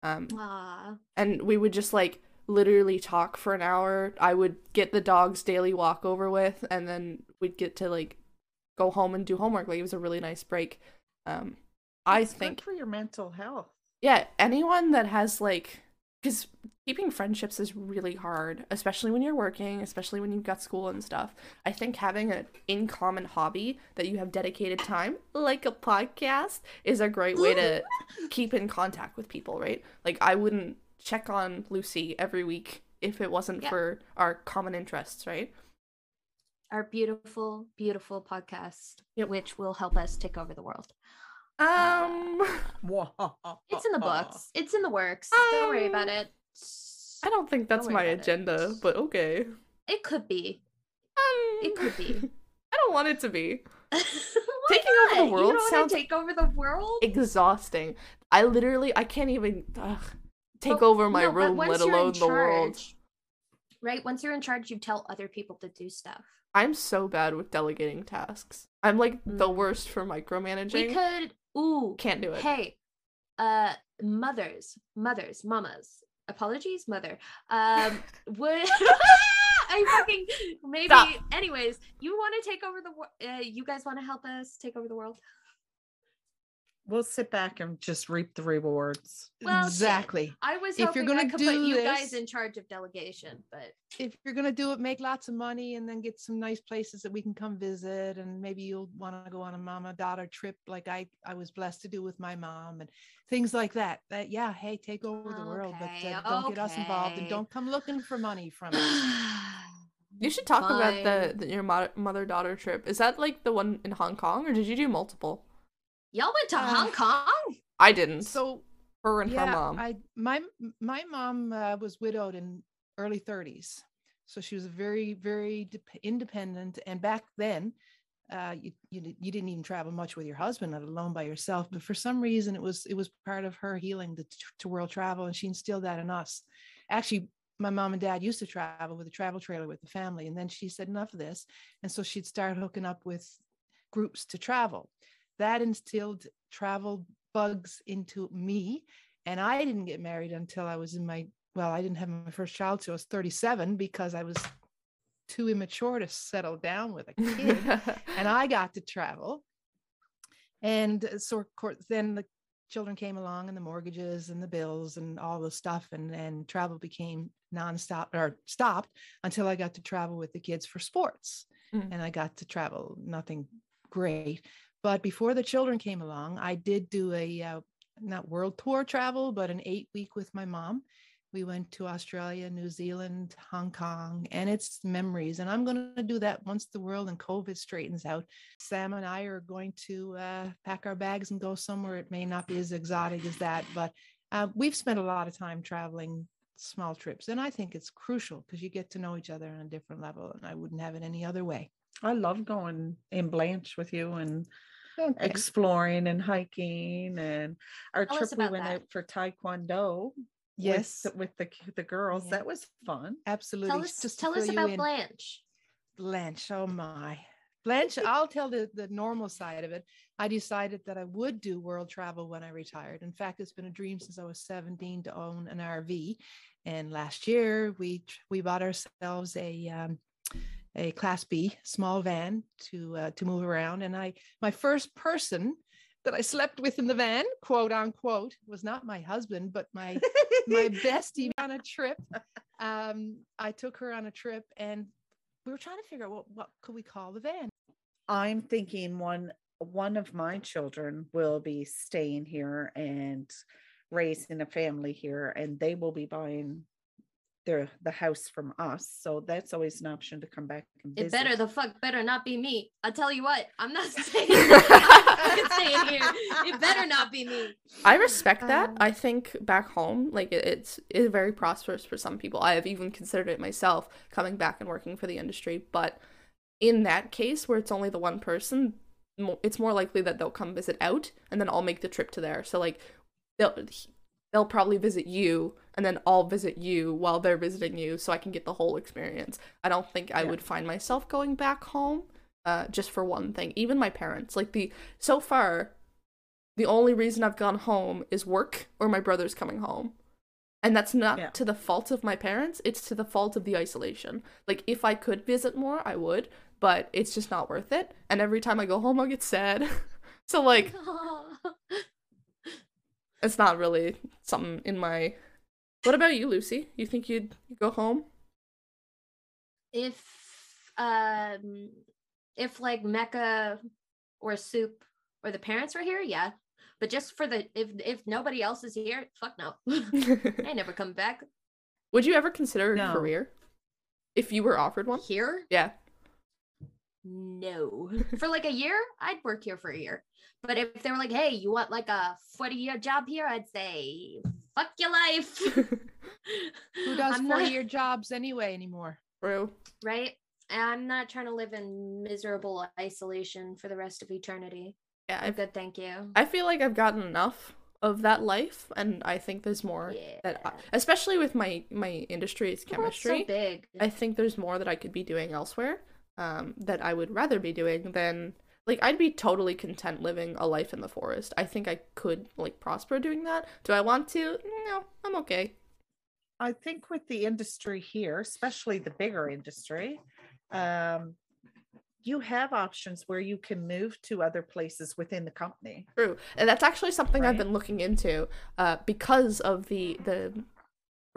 Um, Aw. and we would just like literally talk for an hour. I would get the dog's daily walk over with, and then we'd get to like go home and do homework. Like it was a really nice break. Um, I It's good think, for your mental health. yeah, anyone that has like, because keeping friendships is really hard, especially when you're working, especially when you've got school and stuff. I think having an in common hobby that you have dedicated time, like a podcast, is a great way to [laughs] keep in contact with people, right? Like I wouldn't check on Lucy every week if it wasn't Yeah. for our common interests, right? Our beautiful, beautiful podcast, Yep. which will help us take over the world. Um, [laughs] It's in the books. It's in the works. Don't worry about Um, it. I don't think that's Don't my about it. agenda, but okay. It could be. Um, It could be. [laughs] I don't want it to be. [laughs] Taking over the world sounds- take over the world. Exhausting. I literally, I can't even ugh, take But- over my no, room, let alone the world. Right. Once you're in charge, you tell other people to do stuff. I'm so bad with delegating tasks. I'm like the Mm. worst for micromanaging. We could. Ooh. Can't do it. Hey, uh, mothers, mothers, mamas. Apologies, mother. Um, [laughs] would [laughs] I fucking maybe? Stop. Anyways, you want to take over the world? Uh, you guys want to help us take over the world? We'll sit back and just reap the rewards. Well, exactly. I was If hoping you're I gonna could put do you guys in charge of delegation, but If you're gonna do it, make lots of money and then get some nice places that we can come visit, and maybe you'll want to go on a mama daughter trip like I I was blessed to do with my mom and things like that. That yeah, hey, take over the world, but uh, don't get us involved and don't come looking for money from [sighs] us. You should talk about the, the your mother daughter trip. Is that like the one in Hong Kong, or did you do multiple? Y'all went to Uh, Hong Kong. I didn't. So her and her mom. I my my mom uh, was widowed in early 30s, so she was very very dep independent. And back then, uh, you, you you didn't even travel much with your husband, let alone by yourself. But for some reason, it was it was part of her healing to, to world travel, and she instilled that in us. Actually, my mom and dad used to travel with a travel trailer with the family, and then she said enough of this, and so she'd start hooking up with groups to travel. That instilled travel bugs into me and I didn't get married until I was in my well, I didn't have my first child till I was 37 because I was too immature to settle down with a [laughs] kid. and I got to travel. And so of course then the children came along and the mortgages and the bills and all the stuff and and travel became nonstop or stopped until I got to travel with the kids for sports. Mm. And I got to travel nothing great. But before the children came along, I did do a uh, not world tour travel, but an eight week with my mom. We went to Australia, New Zealand, Hong Kong, and it's memories. And I'm going to do that once the world and COVID straightens out. Sam and I are going to uh, pack our bags and go somewhere. It may not be as exotic as that, but uh, we've spent a lot of time traveling small trips. And I think it's crucial because you get to know each other on a different level. And I wouldn't have it any other way. I love going in Blanche with you and Okay. exploring and hiking and our Tell trip we went that. out for taekwondo Yes, with, with the the girls Yeah. that was fun absolutely. Tell us, Just tell us about in. Blanche. Blanche, oh my. Blanche, I'll tell the, the normal side of it. I decided that I would do world travel when I retired. In fact, it's been a dream since I was 17 to own an RV. And last year we we bought ourselves a um, a class B small van to uh, to move around. And I my first person that I slept with in the van, quote unquote, was not my husband, but my my [laughs] bestie on a trip. Um, I took her on a trip and we were trying to figure out what, what could we call the van. i'm thinking one one of my children will be staying here and raising a family here and they will be buying their the house from us. So that's always an option to come back and It better the fuck better not be me. I'll tell you what, I'm not [laughs] [laughs] staying. I'm staying here. It better not be me. I respect that. Um, I think back home, like it, it's it's very prosperous for some people. I have even considered it myself coming back and working for the industry. But in that case, where it's only the one person, it's more likely that they'll come visit out, and then I'll make the trip to there. So like, they'll they'll probably visit you, and then I'll visit you while they're visiting you, so I can get the whole experience. I don't think I Yeah. would find myself going back home. Uh, just for one thing, even my parents, like the so far, the only reason I've gone home is work or my brother's coming home. And that's not Yeah. to the fault of my parents, it's to the fault of the isolation. Like if I could visit more, I would, but it's just not worth it. And every time I go home, I get sad. [laughs] so like [laughs] it's not really something in my What about you, Lucy? You think you'd go home? if um if like Mecca or Soup or the parents were here, yeah. But just for the if if nobody else is here, fuck no. [laughs] I never come back would you ever consider a career if you were offered one? here. Yeah. No. [laughs] For like a year, I'd work here for a year. But if they were like, hey, you want like a 40 year job here, I'd say, fuck your life. [laughs] [laughs] Who does I'm 40 not- year jobs anyway anymore? True. right? I'm not trying to live in miserable isolation for the rest of eternity. Yeah, I'm I've, good, thank you. I feel like I've gotten enough of that life, and I think there's more that, I, Yeah. especially with my my industry, it's The world's chemistry. so big. I think there's more that I could be doing elsewhere. Um, that I would rather be doing than like I'd be totally content living a life in the forest. I think I could like prosper doing that. Do I want to? No, I'm okay. I think with the industry here, especially the bigger industry, um, you have options where you can move to other places within the company. True, and that's actually something I've been looking into uh, because of the the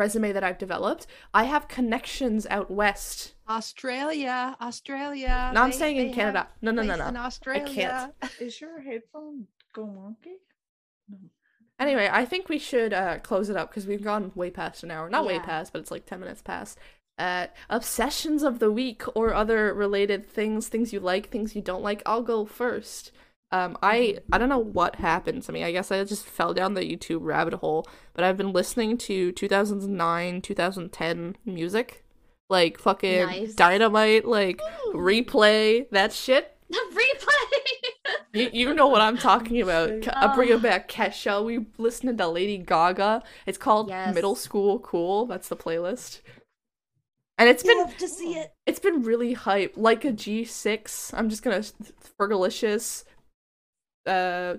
resume that I've developed. I have connections out west. Australia, Australia. No, I'm they- saying in Canada. have No, no, no, place no. In Australia. Is your headphone go wonky? No. Anyway, I think we should uh, close it up because we've gone way past an hour. Not way past, but it's like 10 minutes past. Uh, obsessions of the week or other related things, things you like, things you don't like. I'll go first. Um, I I don't know what happened to me. I guess I just fell down the YouTube rabbit hole. But I've been listening to 2009, 2010 music, like fucking Nice. Dynamite, like replay that shit. [laughs] Replay. [laughs] You, you know what I'm talking about. I'm bringing Oh. back Kesha. We listening to Lady Gaga. It's called Yes. Middle School Cool. That's the playlist. And it's been to see it. it's been really hype. Like a G6. I'm just gonna Fergalicious. Uh,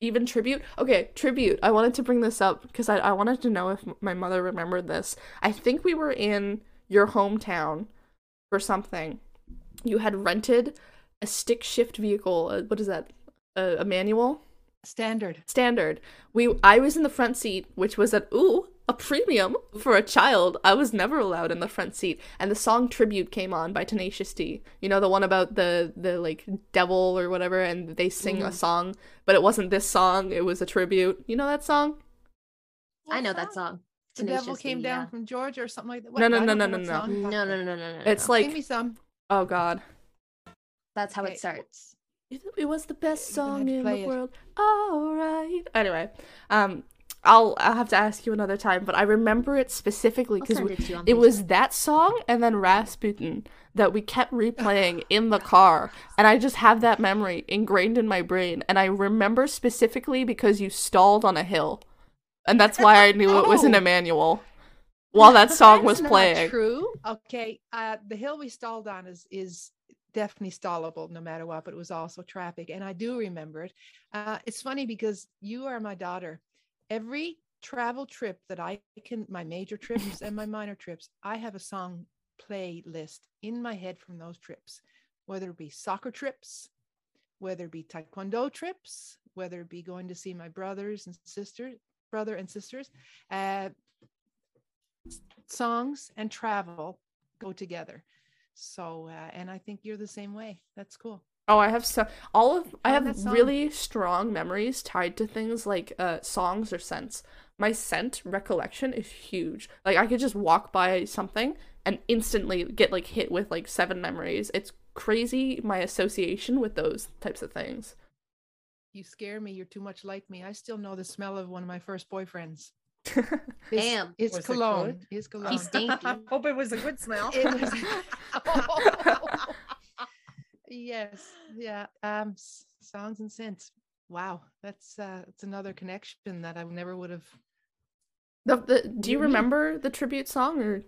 even tribute. Okay, tribute. I wanted to bring this up because I I wanted to know if my mother remembered this. I think we were in your hometown for something. You had rented a stick shift vehicle. Uh, what is that? A, a manual Standard. standard. We I was in the front seat, which was at ooh a premium for a child. I was never allowed in the front seat, and the song "Tribute" came on by Tenacious D. You know the one about the the like devil or whatever, and they sing a song, but it wasn't this song. It was a tribute. You know that song? I know that song. The devil came D, down yeah. from Georgia or something like that. No, no, no, no, no, no. No, no, no, no, no, no. It's no. like Sing me some. oh god, that's how Okay. it starts. it, it was the best You're gonna have song in the it. world. All right. Anyway, um, I'll I'll have to ask you another time, but I remember it specifically because it to you on It was that song and then Rasputin that we kept replaying in the car. And I just have that memory ingrained in my brain. And I remember specifically because you stalled on a hill. And that's why I knew it was an [laughs] Oh. Emmanuel while that song was playing. True. Okay. Uh, the hill we stalled on is is definitely stallable no matter what, but it was also traffic, and I do remember it. Uh, it's funny because you are my daughter. Every travel trip that I can, my major trips and my [laughs] minor trips, I have a song playlist in my head from those trips, whether it be soccer trips, whether it be taekwondo trips, whether it be going to see my brothers and sisters, brother and sisters. Uh, songs and travel go together. So, uh, and I think you're the same way. That's cool. Oh, I have so all of I Find have really strong memories tied to things like uh songs or scents. my scent recollection is huge. Like I could just walk by something and instantly get like hit with like seven memories. It's crazy my association with those types of things. You scare me. You're too much like me. I still know the smell of one of my first boyfriends. [laughs] Damn. It's Was it cologne. good? It's cologne. He's stinky. I [laughs] hope it was a good smell. It was- [laughs] yes. Yeah. Um. Sounds and scents. Wow. That's uh. It's another connection that I never would have. The, the, do you remember the tribute song or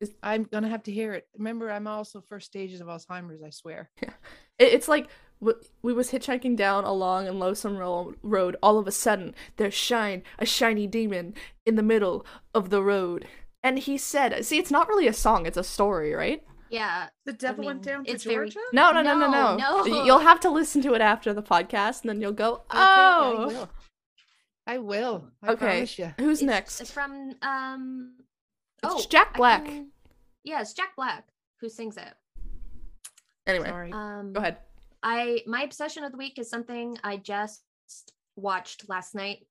is... I'm gonna have to hear it. Remember, I'm also first stages of Alzheimer's. I swear. [laughs] It, it's like w- we was hitchhiking down along in Lowsome Ro- Road. All of a sudden, there shine a shiny demon in the middle of the road, and he said, "See, it's not really a song; it's a story, right?" Yeah. The devil went mean, down to it's very- Georgia. No, no, no, no, No, no. no. You'll have to listen to it after the podcast, and then you'll go, Okay, I "Oh, will. I will. I Okay. promise you. who's next? It's next?" From um It's oh, Jack Black. can- Yeah, it's Jack Black who sings it. Anyway, Sorry. Um go ahead. I my obsession of the week is something I just watched last night.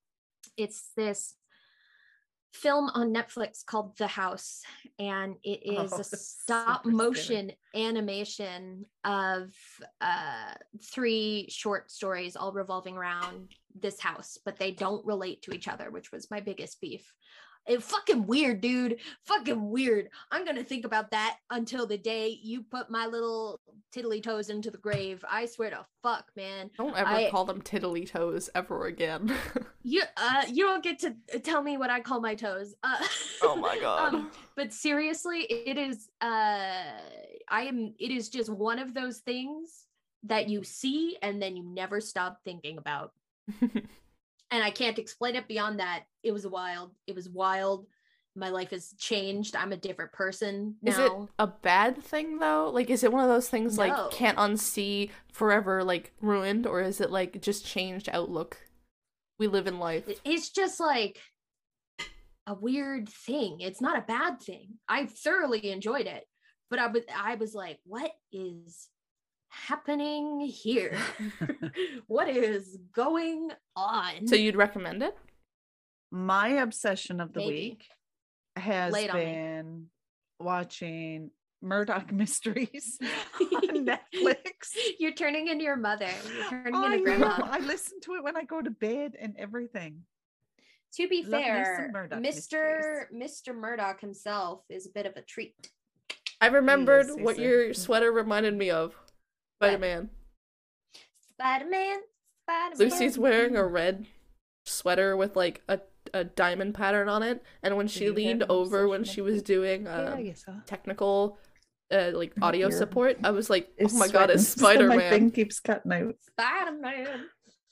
It's this film on Netflix called The House, and it [laughs] is Oh, a [laughs] stop motion animation of uh, three short stories all revolving around this house, but they don't relate to each other, which was my biggest beef. It fucking weird, dude. Fucking weird. I'm gonna think about that until the day you put my little tiddly toes into the grave. I swear to fuck, man. Don't ever I- call them tiddly toes ever again. [laughs] You uh you don't get to tell me what I call my toes. Uh, Oh my [laughs] God. um, but seriously, it is uh I am it is just one of those things that you see and then you never stop thinking about. [laughs] and I can't explain it beyond that. It was wild. It was wild. My life has changed. I'm a different person now. Is it a bad thing though? Like, is it one of those things No. like can't unsee, forever like ruined, or is it like just changed outlook? We live in life. It's just like a weird thing. It's not a bad thing. I thoroughly enjoyed it, but I was I was like, what is happening here? [laughs] [laughs] what is going on? So you'd recommend it? My obsession of the Maybe. week has Lay me. been watching Murdoch [laughs] Mysteries on Netflix. You're turning into your mother. You're turning I, into know. grandma. I listen to it when I go to bed and everything. To be Love fair, Murdoch Mr. Mr. Murdoch himself is a bit of a treat. I remembered what your mm. sweater reminded me of. What? Spider Man. Spider Man, Spider Lucy's wearing a red sweater with like a, a diamond pattern on it, and when she you leaned over when she was it? doing yeah, um, I so. technical uh, like audio Your- support, I was like, oh It's my god, it's sweating, [laughs] so Spider My thing Man. keeps cutting out. Spider Man.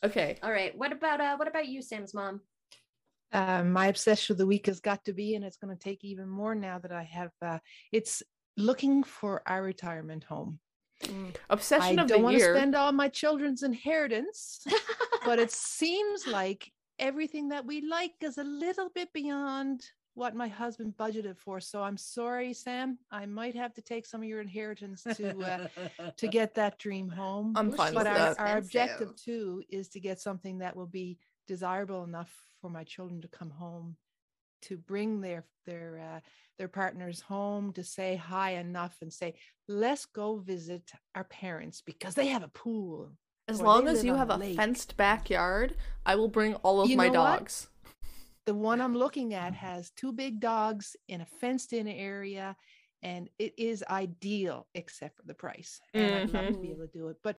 Okay. All right. What about uh what about you, Sam's mom? Uh, my obsession of the week has got to be, and it's going to take even more now that I have. Uh, it's looking for our retirement home. Obsession I of don't want to spend all my children's inheritance, but it [laughs] seems like everything that we like is a little bit beyond what my husband budgeted for. So I'm sorry, Sam. I might have to take some of your inheritance to uh, to [laughs] get that dream home. I'm fine she's with but that. our, our objective too is to get something that will be desirable enough for my children to come home to bring their their uh, their partners home to say hi enough and say let's go visit our parents because they have a pool As long as you have a lake. fenced backyard, I will bring all of You my know what? dogs. the one i'm looking at [laughs] has two big dogs in a fenced in area and it is ideal except for the price and i'd love to be Mhm. able to do it but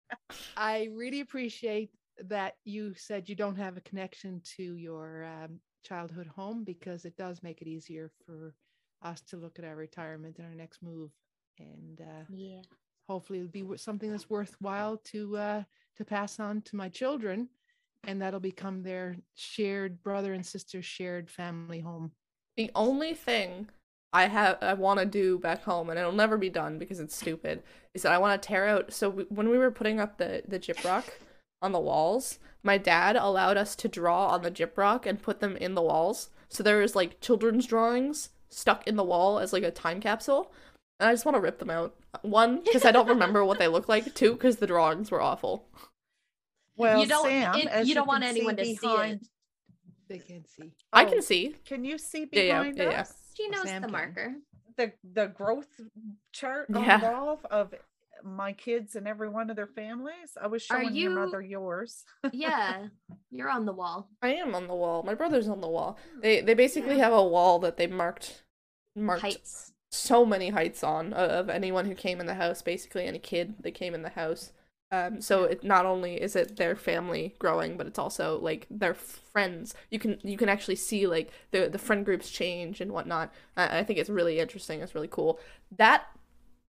i really appreciate that you said you don't have a connection to your um, childhood home because it does make it easier for us to look at our retirement and our next move and uh, Yeah. hopefully it'll be something that's worthwhile to uh, to pass on to my children and that'll become their shared brother and sister shared family home The only thing I have I want to do back home, and it'll never be done because it's stupid, is that I want to tear out. So we, when we were putting up the the gyprock on the walls, my dad allowed us to draw on the gyprock and put them in the walls. So there is like children's drawings stuck in the wall as like a time capsule, and I just want to rip them out. One, because I don't remember what they look like. Two, because the drawings were awful. Well, You don't- Sam, it- as you don't can want anyone to see it. They can't see. I Oh, can see. Can you see Yeah, yeah, behind yeah, yeah. us? She knows Sam the can. marker. The the growth chart on Yeah. the wall of my kids and every one of their families. I was Are showing your mother yours. [laughs] Yeah, you're on the wall. I am on the wall. My brother's on the wall. They they basically have a wall that they marked marked Heights. so many heights on of anyone who came in the house, basically any kid that came in the house. Um, so it not only is it their family growing, but it's also like their friends. You can you can actually see like the the friend groups change and whatnot. Uh, I think it's really interesting. It's really cool. That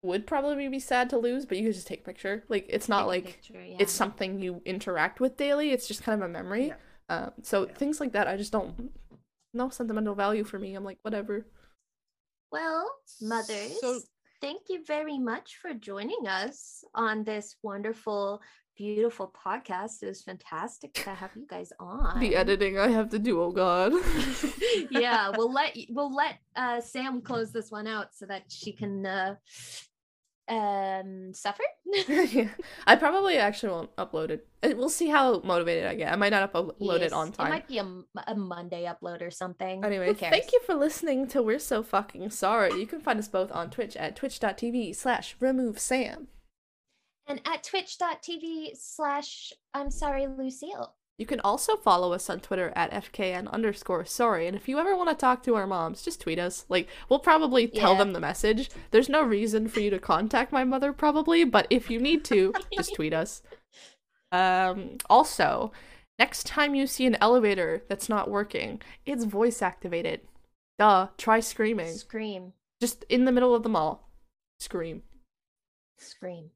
would probably be sad to lose, but you could just take a picture. Like it's not Take like picture, yeah. it's something you interact with daily. It's just kind of a memory. Yeah. Um, so Yeah. things like that, I just don't no sentimental value for me. I'm like whatever. Well, mothers, So- thank you very much for joining us on this wonderful, beautiful podcast. It was fantastic to have you guys [laughs] on. The editing I have to do. Oh God. [laughs] yeah, we'll [laughs] let we'll let uh, Sam close this one out so that she can uh, um suffer. [laughs] [laughs] I probably actually won't upload it. Uh, We'll see how motivated I get. I might not upload it on time. It might be a Monday upload or something. Anyway, thank you for listening to We're So Fucking Sorry. You can find us both on Twitch at twitch.tv slash remove Sam. And at twitch.tv slash I'm sorry, Lucille. You can also follow us on Twitter at FKN underscore sorry. And if you ever want to talk to our moms, just tweet us. Like, we'll probably tell Yeah. them the message. There's no reason for you to contact my mother, probably, but if you need to, [laughs] just tweet us. Um, also, next time you see an elevator that's not working, it's voice activated. Duh, try screaming. Scream. Just in the middle of the mall. Scream. Scream.